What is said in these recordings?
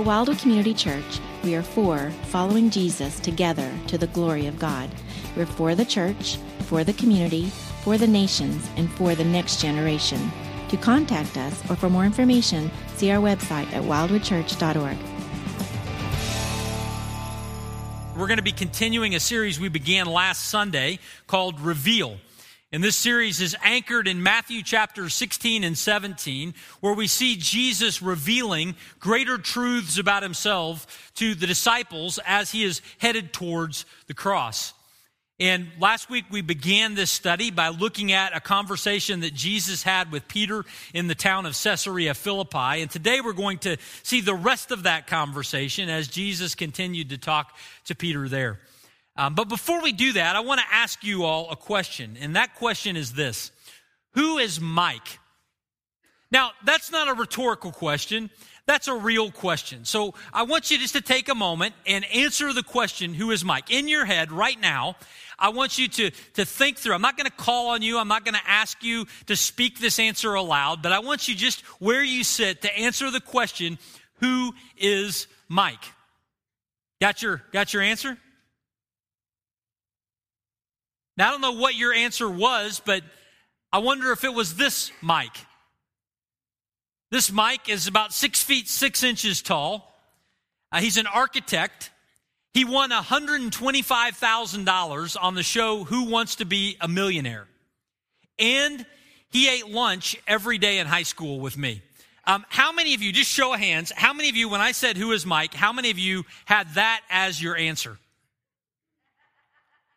At Wildwood Community Church, we are for following Jesus together to the glory of God. We're for the church, for the community, for the nations, and for the next generation. To contact us or for more information, see our website at wildwoodchurch.org. We're going to be continuing a series we began last Sunday called Reveal. And this series is anchored in Matthew chapter 16 and 17, where we see Jesus revealing greater truths about himself to the disciples as he is headed towards the cross. And last week we began this study by looking at a conversation that Jesus had with Peter in the town of Caesarea Philippi. And today we're going to see the rest of that conversation as Jesus continued to talk to Peter there. Um, but before we do that, I want to ask you all a question. And that question is this Who is Mike? Now, that's not a rhetorical question. That's a real question. So I want you just to take a moment and answer the question, who is Mike? In your head right now, I want you to, to think through. I'm not going to call on you. I'm not going to ask you to speak this answer aloud, but I want you just where you sit to answer the question, who is Mike? Got your, got your answer? Now, I don't know what your answer was, but I wonder if it was this Mike. This Mike is about six feet six inches tall. Uh, he's an architect. He won $125,000 on the show Who Wants to Be a Millionaire. And he ate lunch every day in high school with me. Um, how many of you, just show of hands, how many of you, when I said who is Mike, how many of you had that as your answer?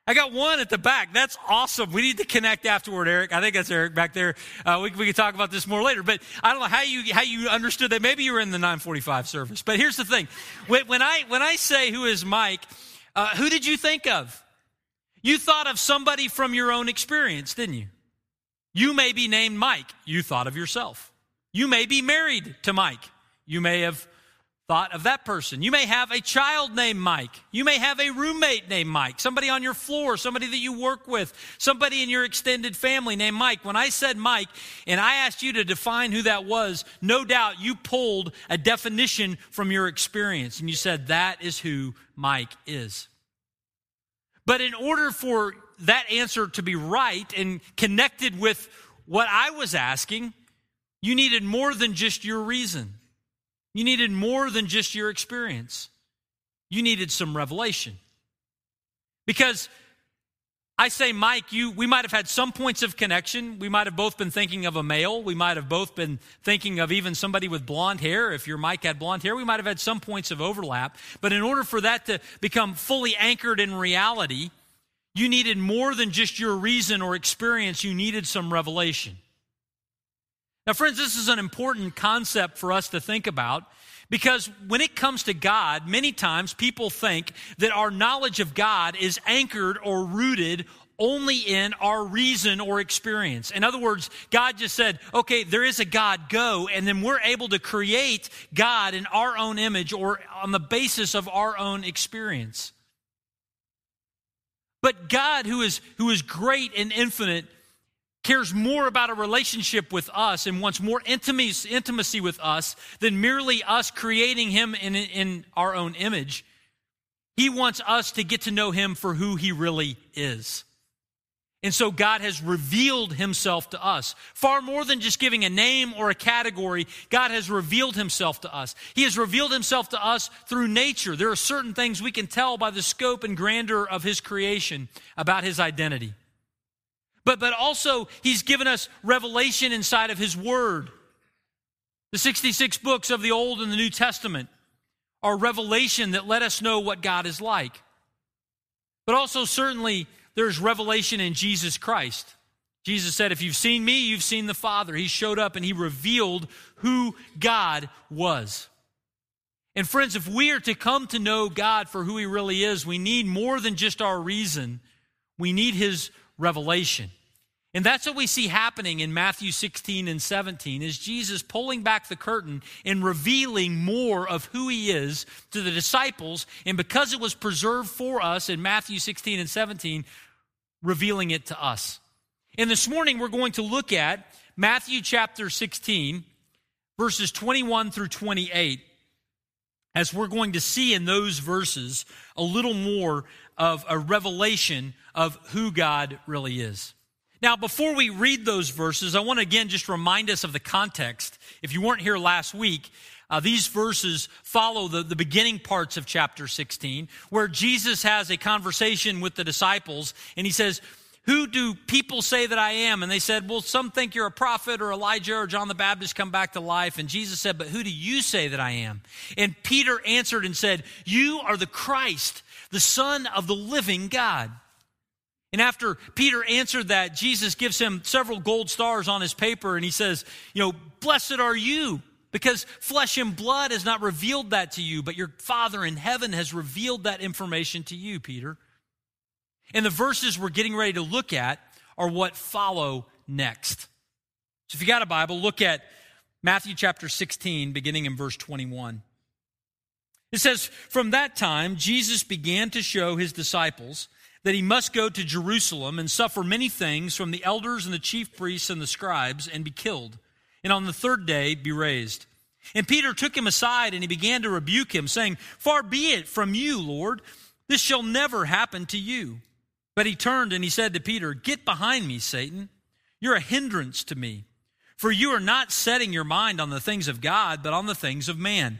I got one at the back. That's awesome. We need to connect afterward, Eric. I think that's Eric back there. Uh, we, we can talk about this more later. But I don't know how you how you understood that. Maybe you were in the 945 service. But here's the thing: when, when I when I say who is Mike, uh, who did you think of? You thought of somebody from your own experience, didn't you? You may be named Mike. You thought of yourself. You may be married to Mike. You may have thought of that person. You may have a child named Mike. You may have a roommate named Mike, somebody on your floor, somebody that you work with, somebody in your extended family named Mike. When I said Mike and I asked you to define who that was, no doubt you pulled a definition from your experience and you said that is who Mike is. But in order for that answer to be right and connected with what I was asking, you needed more than just your reason. You needed more than just your experience. You needed some revelation. Because I say, Mike, you, we might have had some points of connection. We might have both been thinking of a male. We might have both been thinking of even somebody with blonde hair. If your Mike had blonde hair, we might have had some points of overlap. But in order for that to become fully anchored in reality, you needed more than just your reason or experience. You needed some revelation. Now, friends, this is an important concept for us to think about because when it comes to God, many times people think that our knowledge of God is anchored or rooted only in our reason or experience. In other words, God just said, okay, there is a God, go, and then we're able to create God in our own image or on the basis of our own experience. But God, who is, who is great and infinite, cares more about a relationship with us and wants more intimacy, with us than merely us creating him in, in our own image. He wants us to get to know him for who he really is. And so God has revealed himself to us. Far more than just giving a name or a category, God has revealed himself to us. He has revealed himself to us through nature. There are certain things we can tell by the scope and grandeur of his creation about his identity. But, but also, he's given us revelation inside of his word. The 66 books of the Old and the New Testament are revelation that let us know what God is like. But also, certainly, there's revelation in Jesus Christ. Jesus said, If you've seen me, you've seen the Father. He showed up and he revealed who God was. And friends, if we are to come to know God for who he really is, we need more than just our reason. We need his revelation. And that's what we see happening in Matthew 16 and 17 is Jesus pulling back the curtain and revealing more of who he is to the disciples and because it was preserved for us in Matthew 16 and 17 revealing it to us. And this morning we're going to look at Matthew chapter 16 verses 21 through 28. as we're going to see in those verses a little more of a revelation of who God really is. Now, before we read those verses, I want to again just remind us of the context. If you weren't here last week, uh, these verses follow the, the beginning parts of chapter 16, where Jesus has a conversation with the disciples, and he says, who do people say that I am? And they said, Well, some think you're a prophet or Elijah or John the Baptist come back to life. And Jesus said, But who do you say that I am? And Peter answered and said, You are the Christ, the Son of the living God. And after Peter answered that, Jesus gives him several gold stars on his paper and he says, You know, blessed are you because flesh and blood has not revealed that to you, but your Father in heaven has revealed that information to you, Peter. And the verses we're getting ready to look at are what follow next. So if you got a Bible, look at Matthew chapter 16, beginning in verse 21. It says, From that time, Jesus began to show his disciples that he must go to Jerusalem and suffer many things from the elders and the chief priests and the scribes and be killed, and on the third day be raised. And Peter took him aside and he began to rebuke him, saying, Far be it from you, Lord, this shall never happen to you. But he turned and he said to Peter, Get behind me, Satan. You're a hindrance to me, for you are not setting your mind on the things of God, but on the things of man.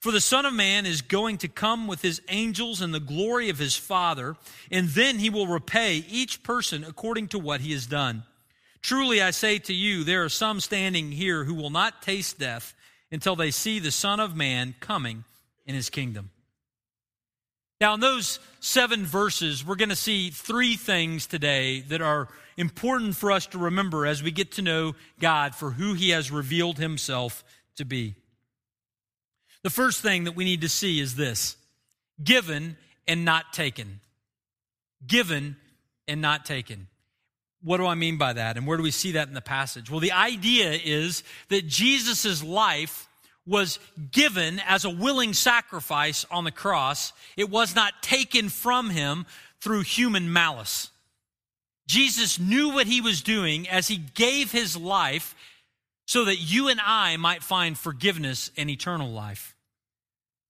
For the Son of Man is going to come with his angels in the glory of his Father, and then he will repay each person according to what he has done. Truly I say to you, there are some standing here who will not taste death until they see the Son of Man coming in his kingdom. Now, in those seven verses, we're going to see three things today that are important for us to remember as we get to know God for who he has revealed himself to be. The first thing that we need to see is this given and not taken. Given and not taken. What do I mean by that? And where do we see that in the passage? Well, the idea is that Jesus' life was given as a willing sacrifice on the cross. It was not taken from him through human malice. Jesus knew what he was doing as he gave his life so that you and I might find forgiveness and eternal life.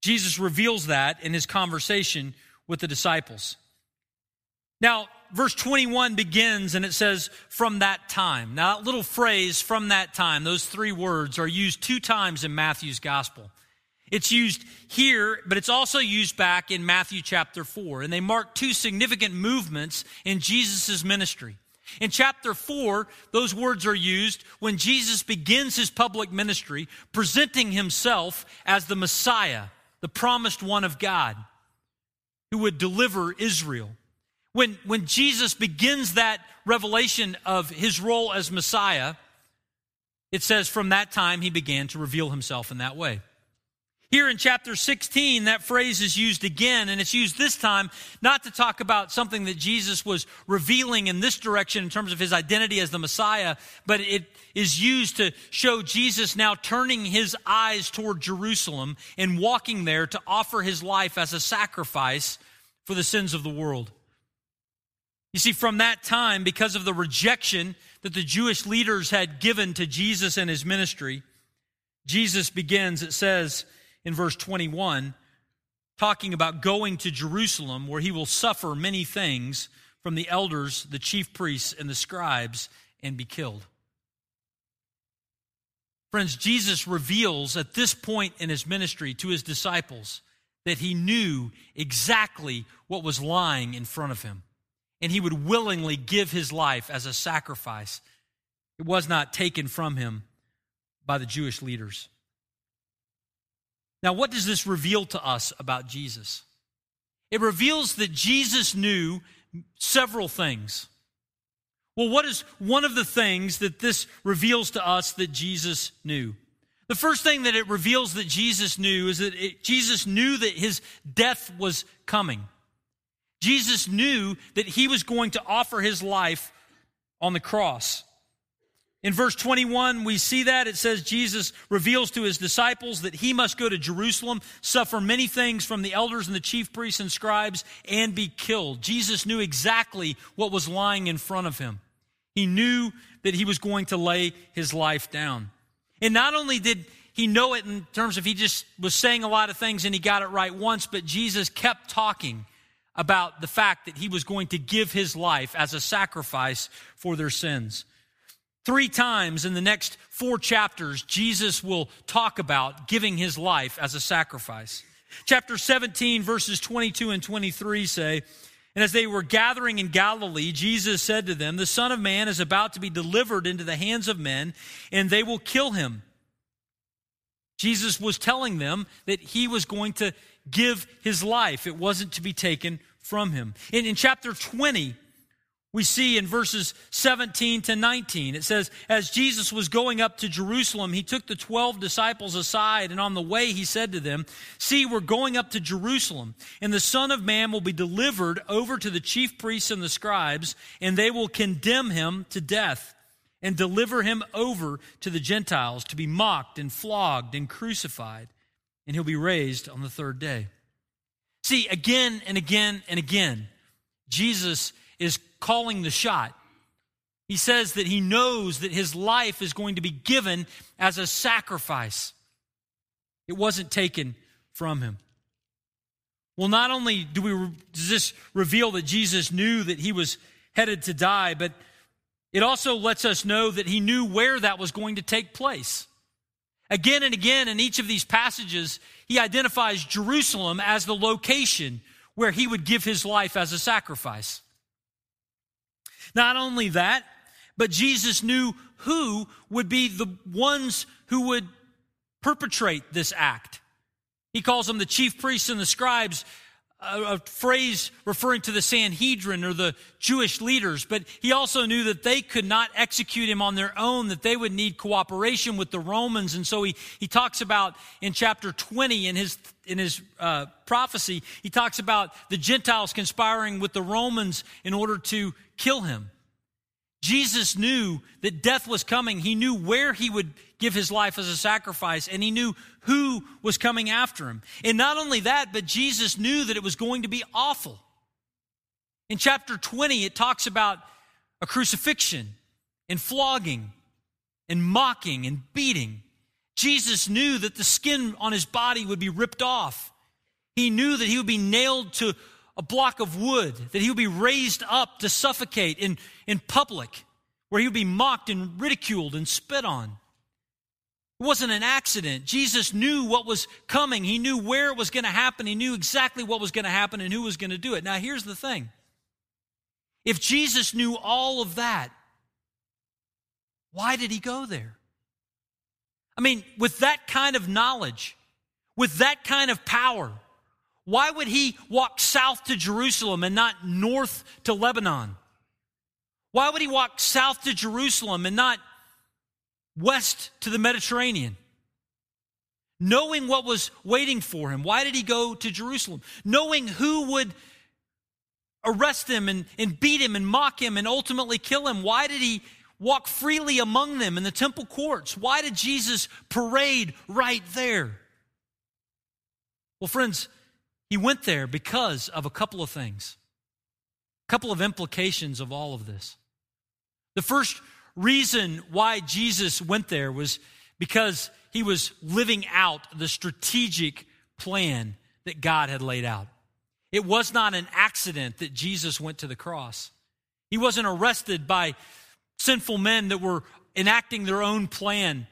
Jesus reveals that in his conversation with the disciples. Now, verse 21 begins and it says, from that time. Now, that little phrase, from that time, those three words are used two times in Matthew's gospel. It's used here, but it's also used back in Matthew chapter 4. And they mark two significant movements in Jesus' ministry. In chapter 4, those words are used when Jesus begins his public ministry, presenting himself as the Messiah, the promised one of God, who would deliver Israel. When, when Jesus begins that revelation of his role as Messiah, it says from that time he began to reveal himself in that way. Here in chapter 16, that phrase is used again, and it's used this time not to talk about something that Jesus was revealing in this direction in terms of his identity as the Messiah, but it is used to show Jesus now turning his eyes toward Jerusalem and walking there to offer his life as a sacrifice for the sins of the world. You see, from that time, because of the rejection that the Jewish leaders had given to Jesus and his ministry, Jesus begins, it says, in verse 21, talking about going to Jerusalem where he will suffer many things from the elders, the chief priests, and the scribes and be killed. Friends, Jesus reveals at this point in his ministry to his disciples that he knew exactly what was lying in front of him, and he would willingly give his life as a sacrifice. It was not taken from him by the Jewish leaders. Now, what does this reveal to us about Jesus? It reveals that Jesus knew several things. Well, what is one of the things that this reveals to us that Jesus knew? The first thing that it reveals that Jesus knew is that it, Jesus knew that his death was coming. Jesus knew that he was going to offer his life on the cross. In verse 21, we see that. It says Jesus reveals to his disciples that he must go to Jerusalem, suffer many things from the elders and the chief priests and scribes, and be killed. Jesus knew exactly what was lying in front of him. He knew that he was going to lay his life down. And not only did he know it in terms of he just was saying a lot of things and he got it right once, but Jesus kept talking about the fact that he was going to give his life as a sacrifice for their sins. Three times in the next four chapters, Jesus will talk about giving his life as a sacrifice. Chapter 17, verses 22 and 23 say, And as they were gathering in Galilee, Jesus said to them, The Son of Man is about to be delivered into the hands of men, and they will kill him. Jesus was telling them that he was going to give his life. It wasn't to be taken from him. In, in chapter 20, we see in verses 17 to 19, it says, As Jesus was going up to Jerusalem, he took the 12 disciples aside, and on the way he said to them, See, we're going up to Jerusalem, and the Son of Man will be delivered over to the chief priests and the scribes, and they will condemn him to death and deliver him over to the Gentiles to be mocked and flogged and crucified, and he'll be raised on the third day. See, again and again and again, Jesus is calling the shot. He says that he knows that his life is going to be given as a sacrifice. It wasn't taken from him. Well, not only do we does this reveal that Jesus knew that he was headed to die, but it also lets us know that he knew where that was going to take place. Again and again in each of these passages, he identifies Jerusalem as the location where he would give his life as a sacrifice. Not only that, but Jesus knew who would be the ones who would perpetrate this act. He calls them the chief priests and the scribes a, phrase referring to the Sanhedrin or the Jewish leaders, but he also knew that they could not execute him on their own, that they would need cooperation with the Romans. And so he, he talks about in chapter 20 in his, in his uh, prophecy, he talks about the Gentiles conspiring with the Romans in order to kill him. Jesus knew that death was coming. He knew where he would give his life as a sacrifice, and he knew who was coming after him. And not only that, but Jesus knew that it was going to be awful. In chapter 20, it talks about a crucifixion and flogging and mocking and beating. Jesus knew that the skin on his body would be ripped off. He knew that he would be nailed to a block of wood, that he would be raised up to suffocate in, in public, where he would be mocked and ridiculed and spit on. It wasn't an accident. Jesus knew what was coming. He knew where it was going to happen. He knew exactly what was going to happen and who was going to do it. Now, here's the thing if Jesus knew all of that, why did he go there? I mean, with that kind of knowledge, with that kind of power, why would he walk south to Jerusalem and not north to Lebanon? Why would he walk south to Jerusalem and not west to the Mediterranean? Knowing what was waiting for him, why did he go to Jerusalem? Knowing who would arrest him and, and beat him and mock him and ultimately kill him, why did he walk freely among them in the temple courts? Why did Jesus parade right there? Well, friends, he went there because of a couple of things, a couple of implications of all of this. The first reason why Jesus went there was because he was living out the strategic plan that God had laid out. It was not an accident that Jesus went to the cross. He wasn't arrested by sinful men that were enacting their own plan.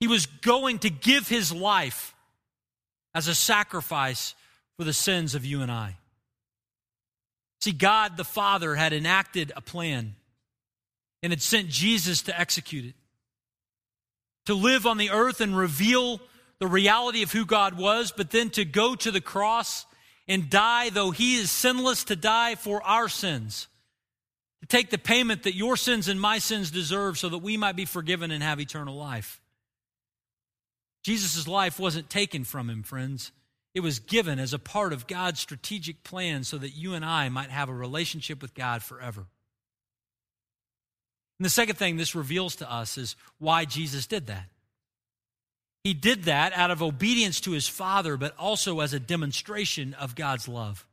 He was going to give his life as a sacrifice for the sins of you and I. See, God the Father had enacted a plan and had sent Jesus to execute it, to live on the earth and reveal the reality of who God was, but then to go to the cross and die, though He is sinless, to die for our sins, to take the payment that your sins and my sins deserve so that we might be forgiven and have eternal life. Jesus' life wasn't taken from him, friends. It was given as a part of God's strategic plan so that you and I might have a relationship with God forever. And the second thing this reveals to us is why Jesus did that. He did that out of obedience to his Father, but also as a demonstration of God's love.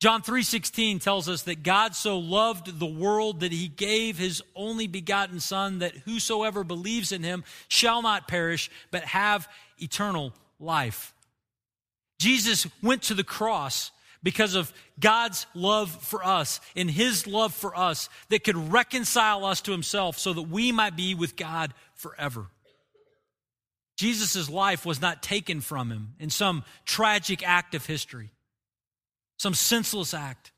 John 3:16 tells us that God so loved the world that he gave his only begotten son that whosoever believes in him shall not perish but have eternal life. Jesus went to the cross because of God's love for us and his love for us that could reconcile us to himself so that we might be with God forever. Jesus' life was not taken from him in some tragic act of history, some senseless act.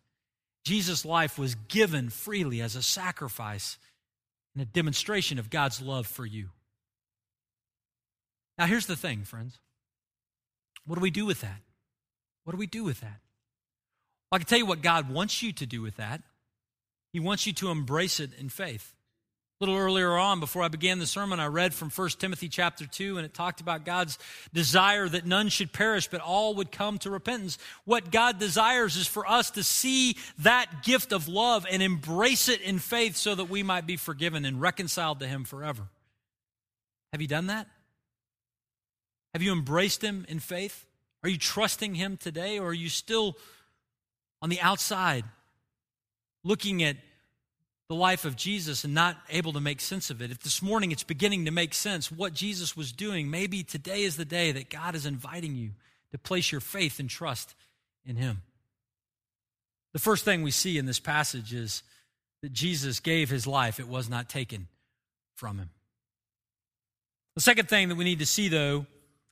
Jesus' life was given freely as a sacrifice and a demonstration of God's love for you. Now, here's the thing, friends. What do we do with that? What do we do with that? Well, I can tell you what God wants you to do with that. He wants you to embrace it in faith. A little earlier on, before I began the sermon, I read from 1 Timothy chapter 2, and it talked about God's desire that none should perish, but all would come to repentance. What God desires is for us to see that gift of love and embrace it in faith so that we might be forgiven and reconciled to Him forever. Have you done that? Have you embraced Him in faith? Are you trusting Him today, or are you still on the outside looking at the life of Jesus and not able to make sense of it. If this morning it's beginning to make sense what Jesus was doing, maybe today is the day that God is inviting you to place your faith and trust in Him. The first thing we see in this passage is that Jesus gave His life, it was not taken from Him. The second thing that we need to see, though,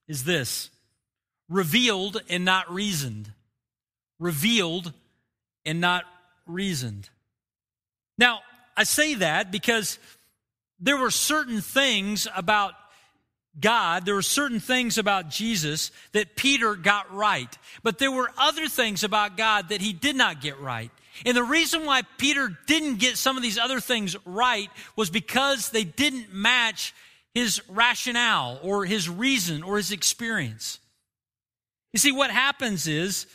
is this revealed and not reasoned. Revealed and not reasoned. Now, I say that because there were certain things about God, there were certain things about Jesus that Peter got right, but there were other things about God that he did not get right. And the reason why Peter didn't get some of these other things right was because they didn't match his rationale or his reason or his experience. You see, what happens is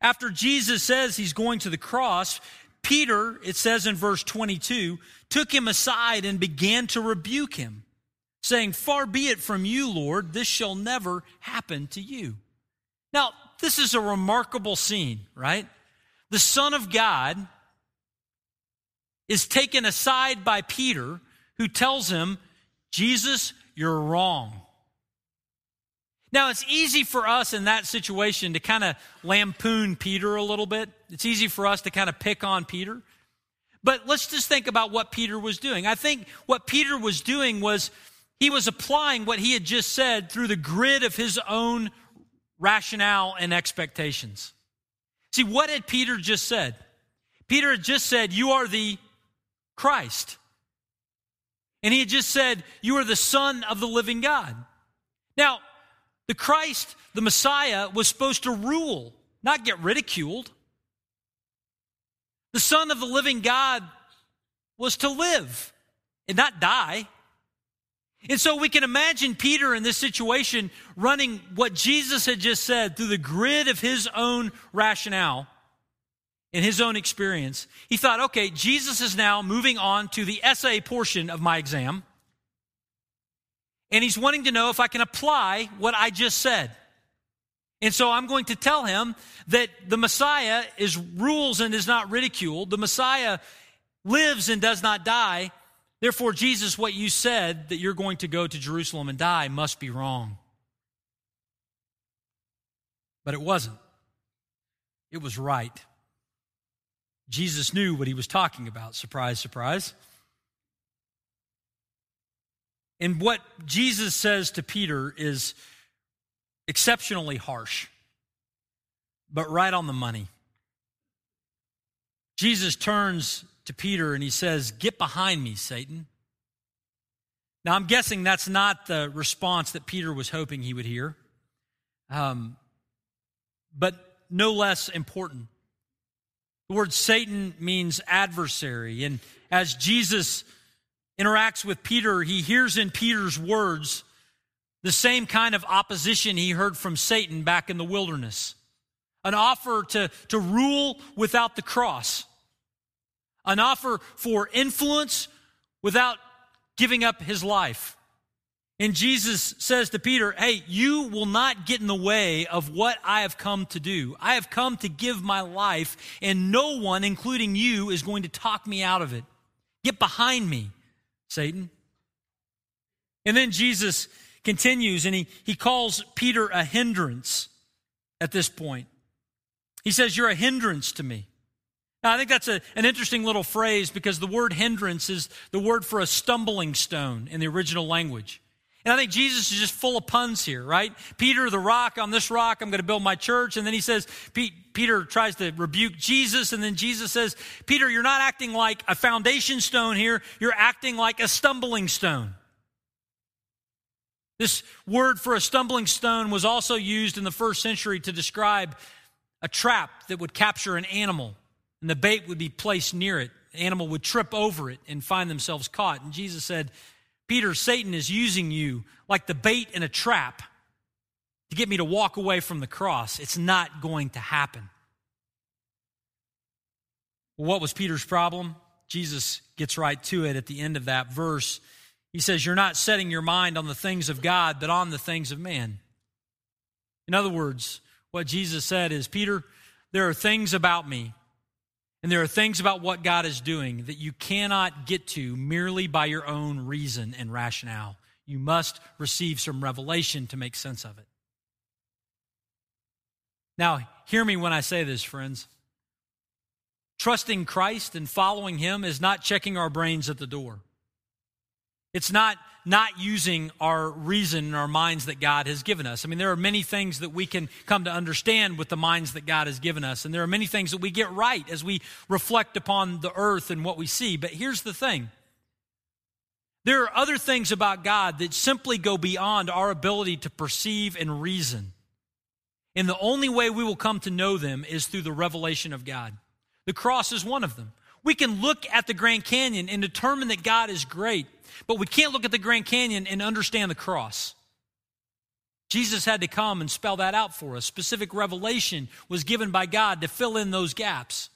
after Jesus says he's going to the cross, Peter, it says in verse 22, took him aside and began to rebuke him, saying, Far be it from you, Lord, this shall never happen to you. Now, this is a remarkable scene, right? The Son of God is taken aside by Peter, who tells him, Jesus, you're wrong. Now, it's easy for us in that situation to kind of lampoon Peter a little bit. It's easy for us to kind of pick on Peter. But let's just think about what Peter was doing. I think what Peter was doing was he was applying what he had just said through the grid of his own rationale and expectations. See, what had Peter just said? Peter had just said, You are the Christ. And he had just said, You are the Son of the living God. Now, the Christ, the Messiah, was supposed to rule, not get ridiculed. The Son of the living God was to live and not die. And so we can imagine Peter in this situation running what Jesus had just said through the grid of his own rationale in his own experience. He thought, okay, Jesus is now moving on to the essay portion of my exam and he's wanting to know if I can apply what I just said. And so I'm going to tell him that the Messiah is rules and is not ridiculed. The Messiah lives and does not die. Therefore, Jesus, what you said that you're going to go to Jerusalem and die must be wrong. But it wasn't. It was right. Jesus knew what he was talking about. Surprise, surprise. And what Jesus says to Peter is exceptionally harsh, but right on the money. Jesus turns to Peter and he says, Get behind me, Satan. Now, I'm guessing that's not the response that Peter was hoping he would hear, um, but no less important. The word Satan means adversary. And as Jesus interacts with Peter, he hears in Peter's words the same kind of opposition he heard from Satan back in the wilderness an offer to, to rule without the cross, an offer for influence without giving up his life. And Jesus says to Peter, Hey, you will not get in the way of what I have come to do. I have come to give my life, and no one, including you, is going to talk me out of it. Get behind me, Satan. And then Jesus continues and he, he calls Peter a hindrance at this point. He says, You're a hindrance to me. Now, I think that's a, an interesting little phrase because the word hindrance is the word for a stumbling stone in the original language. And I think Jesus is just full of puns here, right? Peter, the rock, on this rock, I'm going to build my church. And then he says, Peter tries to rebuke Jesus. And then Jesus says, Peter, you're not acting like a foundation stone here. You're acting like a stumbling stone. This word for a stumbling stone was also used in the first century to describe a trap that would capture an animal, and the bait would be placed near it. The animal would trip over it and find themselves caught. And Jesus said, Peter, Satan is using you like the bait in a trap to get me to walk away from the cross. It's not going to happen. What was Peter's problem? Jesus gets right to it at the end of that verse. He says, You're not setting your mind on the things of God, but on the things of man. In other words, what Jesus said is, Peter, there are things about me and there are things about what God is doing that you cannot get to merely by your own reason and rationale. You must receive some revelation to make sense of it. Now, hear me when I say this, friends. Trusting Christ and following Him is not checking our brains at the door. It's not not using our reason and our minds that God has given us. I mean, there are many things that we can come to understand with the minds that God has given us, and there are many things that we get right as we reflect upon the earth and what we see. But here's the thing there are other things about God that simply go beyond our ability to perceive and reason. And the only way we will come to know them is through the revelation of God. The cross is one of them. We can look at the Grand Canyon and determine that God is great, but we can't look at the Grand Canyon and understand the cross. Jesus had to come and spell that out for us. Specific revelation was given by God to fill in those gaps.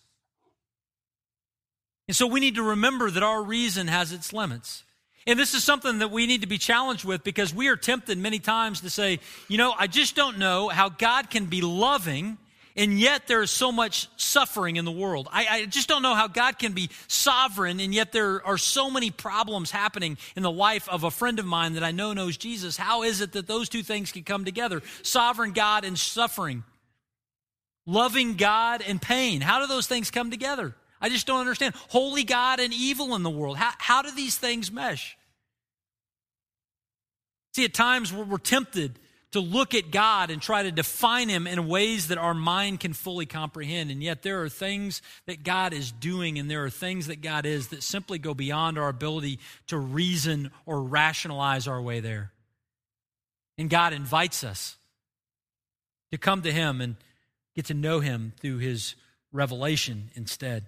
And so we need to remember that our reason has its limits. And this is something that we need to be challenged with because we are tempted many times to say, you know, I just don't know how God can be loving and yet there is so much suffering in the world. I, I, just don't know how God can be sovereign, and yet there are so many problems happening in the life of a friend of mine that I know knows Jesus. How is it that those two things can come together? Sovereign God and suffering. Loving God and pain. How do those things come together? I just don't understand. Holy God and evil in the world. How, how do these things mesh? See, at times we're, we're tempted to look at God and try to define Him in ways that our mind can fully comprehend. And yet, there are things that God is doing and there are things that God is that simply go beyond our ability to reason or rationalize our way there. And God invites us to come to Him and get to know Him through His revelation instead.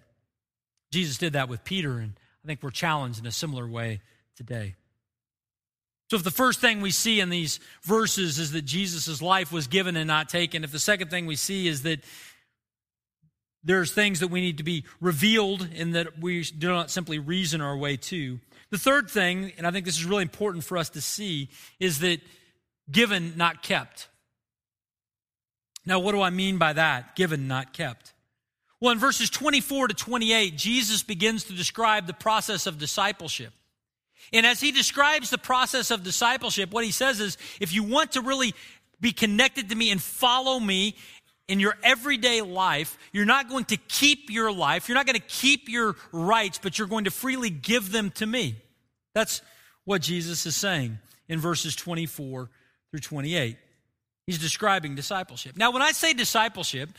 Jesus did that with Peter, and I think we're challenged in a similar way today. So, if the first thing we see in these verses is that Jesus' life was given and not taken, if the second thing we see is that there's things that we need to be revealed and that we do not simply reason our way to. The third thing, and I think this is really important for us to see, is that given, not kept. Now, what do I mean by that? Given, not kept. Well, in verses 24 to 28, Jesus begins to describe the process of discipleship. And as he describes the process of discipleship, what he says is if you want to really be connected to me and follow me in your everyday life, you're not going to keep your life, you're not going to keep your rights, but you're going to freely give them to me. That's what Jesus is saying in verses 24 through 28. He's describing discipleship. Now, when I say discipleship,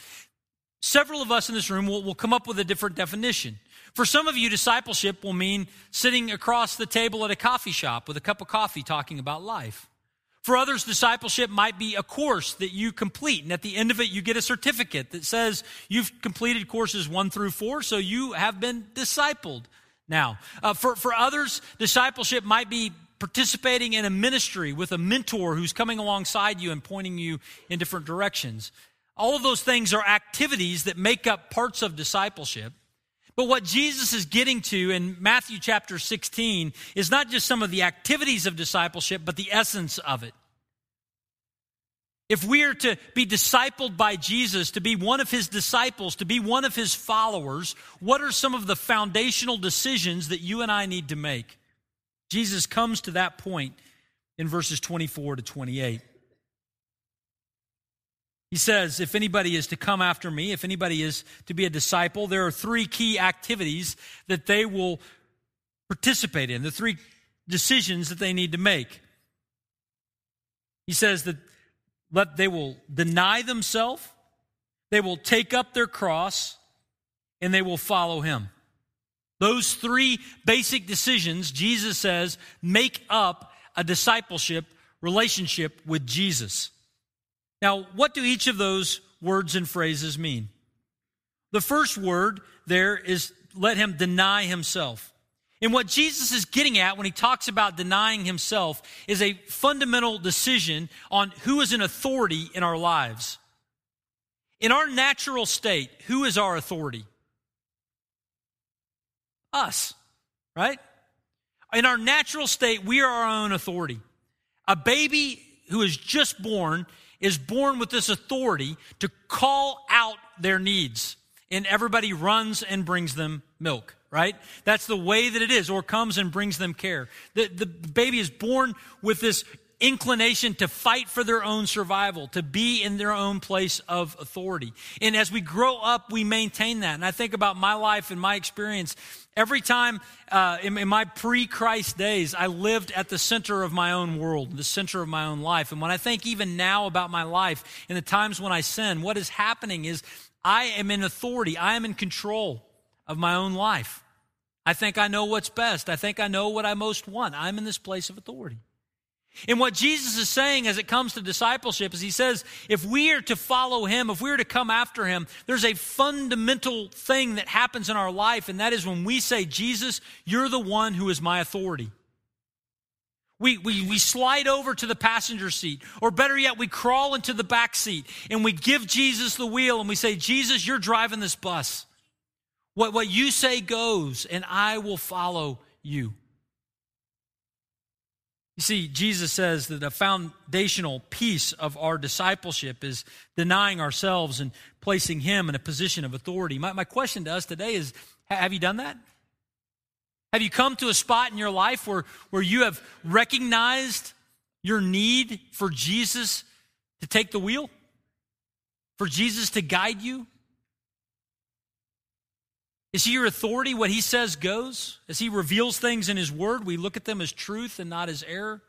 several of us in this room will, will come up with a different definition. For some of you, discipleship will mean sitting across the table at a coffee shop with a cup of coffee talking about life. For others, discipleship might be a course that you complete, and at the end of it, you get a certificate that says you've completed courses one through four, so you have been discipled. Now, uh, for, for others, discipleship might be participating in a ministry with a mentor who's coming alongside you and pointing you in different directions. All of those things are activities that make up parts of discipleship. But what Jesus is getting to in Matthew chapter 16 is not just some of the activities of discipleship, but the essence of it. If we are to be discipled by Jesus, to be one of his disciples, to be one of his followers, what are some of the foundational decisions that you and I need to make? Jesus comes to that point in verses 24 to 28. He says, If anybody is to come after me, if anybody is to be a disciple, there are three key activities that they will participate in, the three decisions that they need to make. He says that let, they will deny themselves, they will take up their cross, and they will follow him. Those three basic decisions, Jesus says, make up a discipleship relationship with Jesus. Now, what do each of those words and phrases mean? The first word there is let him deny himself. And what Jesus is getting at when he talks about denying himself is a fundamental decision on who is an authority in our lives. In our natural state, who is our authority? Us, right? In our natural state, we are our own authority. A baby who is just born is born with this authority to call out their needs, and everybody runs and brings them milk right? That's the way that it is, or comes and brings them care. The, the baby is born with this inclination to fight for their own survival, to be in their own place of authority. And as we grow up, we maintain that. And I think about my life and my experience. Every time uh, in, in my pre Christ days, I lived at the center of my own world, the center of my own life. And when I think even now about my life, in the times when I sin, what is happening is I am in authority, I am in control of my own life. I think I know what's best. I think I know what I most want. I'm in this place of authority. And what Jesus is saying as it comes to discipleship is he says, if we are to follow him, if we are to come after him, there's a fundamental thing that happens in our life, and that is when we say, Jesus, you're the one who is my authority. We, we, we slide over to the passenger seat, or better yet, we crawl into the back seat and we give Jesus the wheel and we say, Jesus, you're driving this bus. What, what you say goes, and I will follow you. You see, Jesus says that a foundational piece of our discipleship is denying ourselves and placing Him in a position of authority. My, my question to us today is have you done that? Have you come to a spot in your life where, where you have recognized your need for Jesus to take the wheel? For Jesus to guide you? Is he your authority? What he says goes? As he reveals things in his word, we look at them as truth and not as error.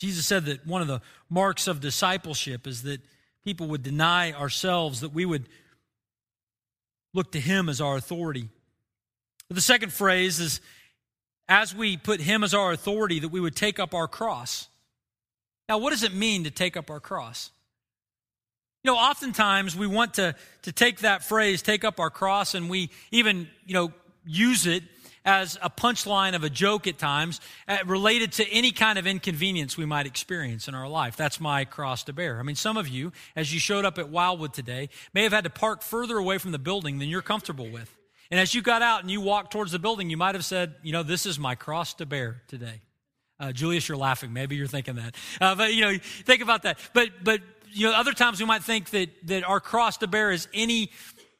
Jesus said that one of the marks of discipleship is that people would deny ourselves, that we would look to him as our authority. But the second phrase is as we put him as our authority, that we would take up our cross. Now, what does it mean to take up our cross? You know, oftentimes we want to, to take that phrase, take up our cross, and we even, you know, use it as a punchline of a joke at times uh, related to any kind of inconvenience we might experience in our life. That's my cross to bear. I mean, some of you, as you showed up at Wildwood today, may have had to park further away from the building than you're comfortable with. And as you got out and you walked towards the building, you might have said, you know, this is my cross to bear today. Uh, Julius, you're laughing. Maybe you're thinking that. Uh, but, you know, think about that. But, but you know, other times we might think that, that our cross to bear is any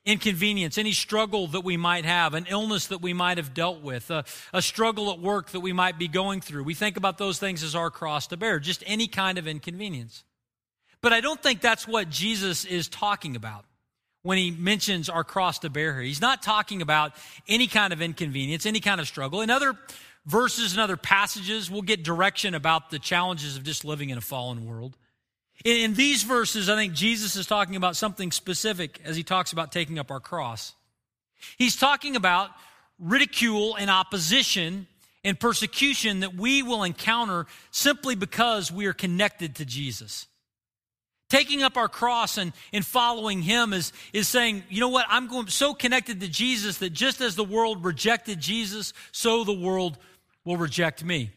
inconvenience, any struggle that we might have, an illness that we might have dealt with, a, a, struggle at work that we might be going through. We think about those things as our cross to bear, just any kind of inconvenience. But I don't think that's what Jesus is talking about when he mentions our cross to bear here. He's not talking about any kind of inconvenience, any kind of struggle. In other verses and other passages, we'll get direction about the challenges of just living in a fallen world. In, these verses, I think Jesus is talking about something specific as he talks about taking up our cross. He's talking about ridicule and opposition and persecution that we will encounter simply because we are connected to Jesus. Taking up our cross and, and following him is, is saying, you know what, I'm going, so connected to Jesus that just as the world rejected Jesus, so the world will reject me.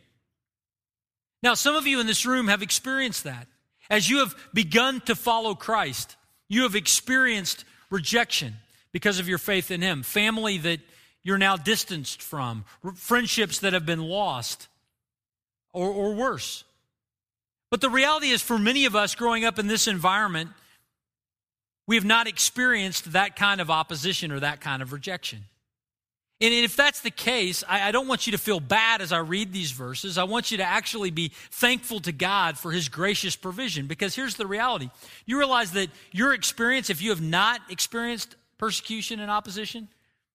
Now, some of you in this room have experienced that. As you have begun to follow Christ, you have experienced rejection because of your faith in Him. Family that you're now distanced from, friendships that have been lost, or, or worse. But the reality is, for many of us growing up in this environment, we have not experienced that kind of opposition or that kind of rejection. And if that's the case, I, I, don't want you to feel bad as I read these verses. I want you to actually be thankful to God for His gracious provision. Because here's the reality you realize that your experience, if you have not experienced persecution and opposition,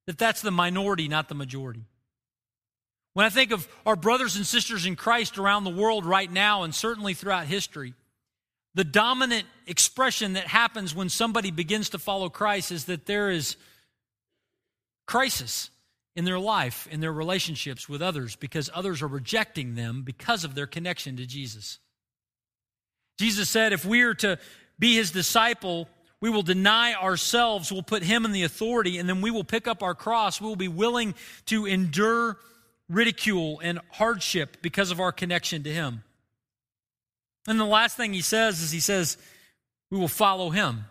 that that's the minority, not the majority. When I think of our brothers and sisters in Christ around the world right now, and certainly throughout history, the dominant expression that happens when somebody begins to follow Christ is that there is crisis in their life, in their relationships with others, because others are rejecting them because of their connection to Jesus. Jesus said, if we are to be his disciple, we will deny ourselves, we'll put him in the authority, and then we will pick up our cross. We will be willing to endure ridicule and hardship because of our connection to him. And the last thing he says is he says, we will follow him.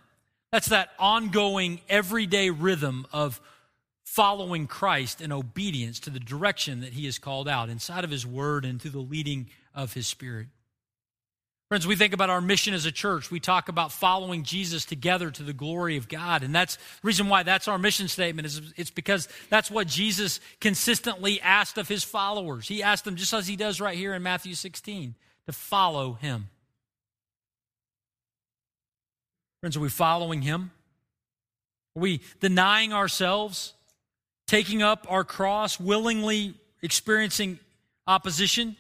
That's that ongoing, everyday rhythm of following Christ in obedience to the direction that he has called out inside of his word and through the leading of his spirit. Friends, we think about our mission as a church. We talk about following Jesus together to the glory of God. And that's the reason why that's our mission statement is it's because that's what Jesus consistently asked of his followers. He asked them just as he does right here in Matthew 16 to follow him. Friends, are we following him? Are we denying ourselves? Taking up our cross, willingly experiencing opposition,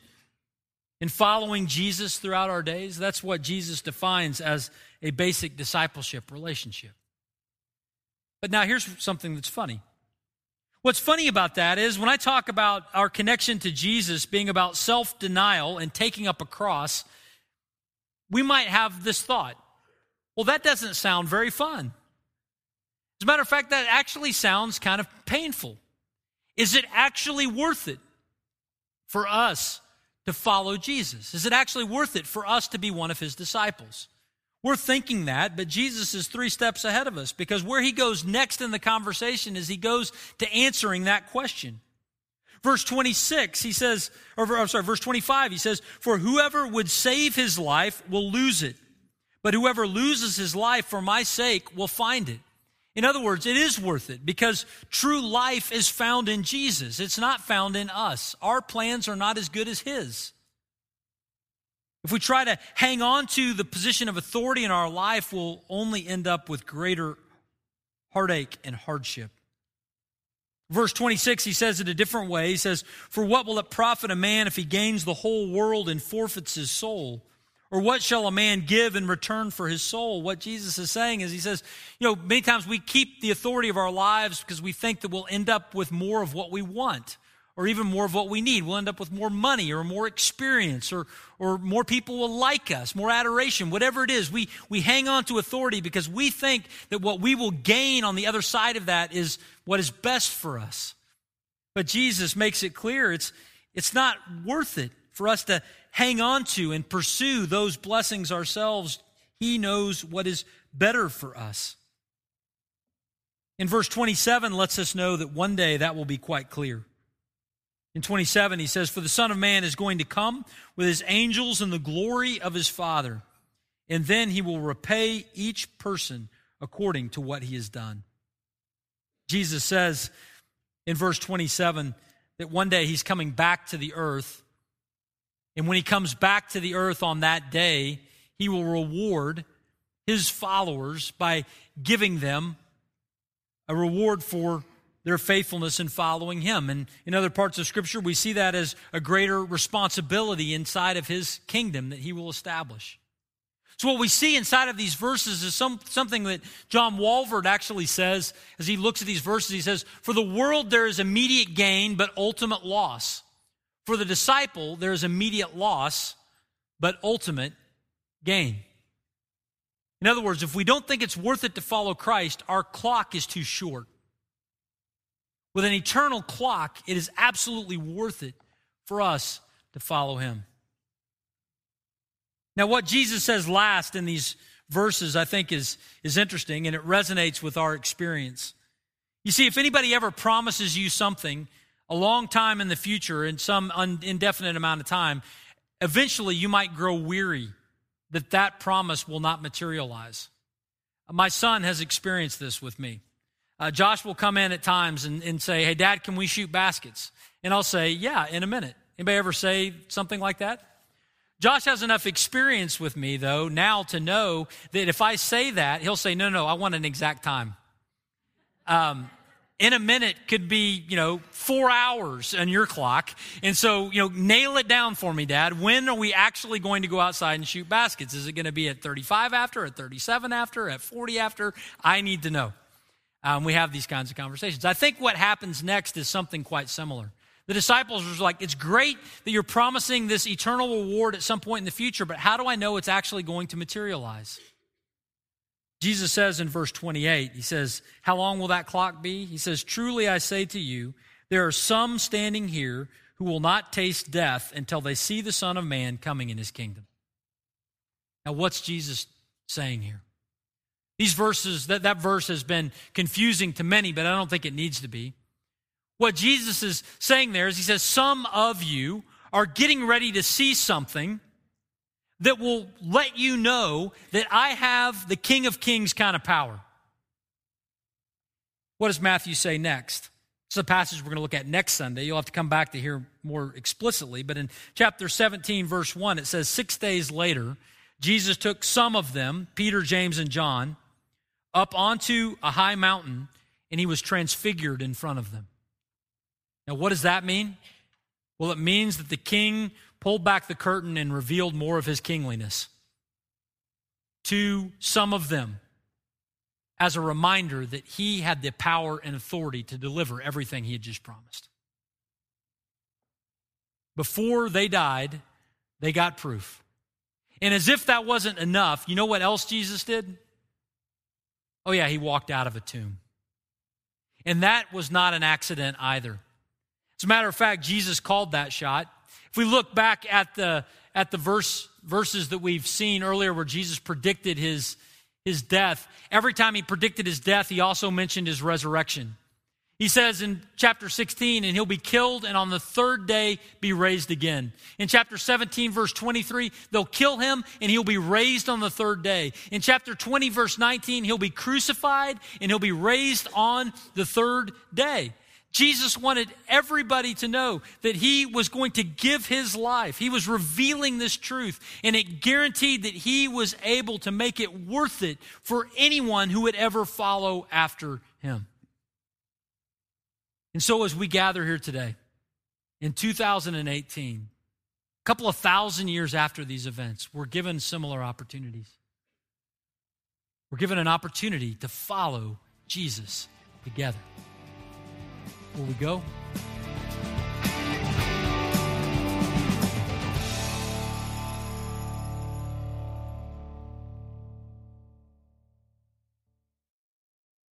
and following Jesus throughout our days. That's what Jesus defines as a basic discipleship relationship. But now here's something that's funny. What's funny about that is when I talk about our connection to Jesus being about self denial and taking up a cross, we might have this thought well, that doesn't sound very fun. As a matter of fact, that actually sounds kind of painful. Is it actually worth it for us to follow Jesus? Is it actually worth it for us to be one of his disciples? We're thinking that, but Jesus is three steps ahead of us because where he goes next in the conversation is he goes to answering that question. Verse 26, he says, or I'm sorry, verse 25, he says, For whoever would save his life will lose it, but whoever loses his life for my sake will find it. In other words, it is worth it because true life is found in Jesus. It's not found in us. Our plans are not as good as His. If we try to hang on to the position of authority in our life, we'll only end up with greater heartache and hardship. Verse 26, he says it a different way. He says, For what will it profit a man if he gains the whole world and forfeits his soul? Or what shall a man give in return for his soul? What Jesus is saying is, he says, you know, many times we keep the authority of our lives because we think that we'll end up with more of what we want or even more of what we need. We'll end up with more money or more experience or, or more people will like us, more adoration, whatever it is. We, we hang on to authority because we think that what we will gain on the other side of that is what is best for us. But Jesus makes it clear it's, it's not worth it for us to hang on to and pursue those blessings ourselves. He knows what is better for us. In verse 27 lets us know that one day that will be quite clear. In 27, he says, For the Son of Man is going to come with his angels in the glory of his Father, and then he will repay each person according to what he has done. Jesus says in verse 27 that one day he's coming back to the earth and when he comes back to the earth on that day, he will reward his followers by giving them a reward for their faithfulness in following him. And in other parts of Scripture, we see that as a greater responsibility inside of his kingdom that he will establish. So, what we see inside of these verses is some, something that John Walvoord actually says as he looks at these verses. He says, For the world there is immediate gain, but ultimate loss. For the disciple, there is immediate loss, but ultimate gain. In other words, if we don't think it's worth it to follow Christ, our clock is too short. With an eternal clock, it is absolutely worth it for us to follow him. Now, what Jesus says last in these verses, I think, is, is interesting and it resonates with our experience. You see, if anybody ever promises you something a long time in the future, in some un- indefinite amount of time, eventually you might grow weary that that promise will not materialize. My son has experienced this with me. Uh, Josh will come in at times and, and say, Hey, Dad, can we shoot baskets? And I'll say, Yeah, in a minute. Anybody ever say something like that? Josh has enough experience with me, though, now to know that if I say that, he'll say, No, no, I want an exact time. Um, in a minute could be, you know, four hours on your clock. And so, you know, nail it down for me, Dad. When are we actually going to go outside and shoot baskets? Is it going to be at 35 after, at 37 after, at 40 after? I need to know. Um, we have these kinds of conversations. I think what happens next is something quite similar. The disciples were like, it's great that you're promising this eternal reward at some point in the future, but how do I know it's actually going to materialize? Jesus says in verse 28, he says, How long will that clock be? He says, Truly I say to you, there are some standing here who will not taste death until they see the Son of Man coming in his kingdom. Now, what's Jesus saying here? These verses, that, that verse has been confusing to many, but I don't think it needs to be. What Jesus is saying there is he says, Some of you are getting ready to see something that will let you know that I have the King of Kings kind of power. What does Matthew say next? It's a passage we're going to look at next Sunday. You'll have to come back to hear more explicitly. But in chapter 17, verse 1, it says, Six days later, Jesus took some of them, Peter, James, and John, up onto a high mountain, and he was transfigured in front of them. Now, what does that mean? Well, it means that the king pulled back the curtain and revealed more of his kingliness to some of them as a reminder that he had the power and authority to deliver everything he had just promised. Before they died, they got proof. And as if that wasn't enough, you know what else Jesus did? Oh, yeah, he walked out of a tomb. And that was not an accident either. As a matter of fact, Jesus called that shot if we look back at the, at the verse, verses that we've seen earlier where Jesus predicted his, his death, every time he predicted his death, he also mentioned his resurrection. He says in chapter 16, and he'll be killed and on the third day be raised again. In chapter 17, verse 23, they'll kill him and he'll be raised on the third day. In chapter 20, verse 19, he'll be crucified and he'll be raised on the third day. Jesus wanted everybody to know that he was going to give his life. He was revealing this truth, and it guaranteed that he was able to make it worth it for anyone who would ever follow after him. And so, as we gather here today in 2018, a couple of thousand years after these events, we're given similar opportunities. We're given an opportunity to follow Jesus together. Will we go?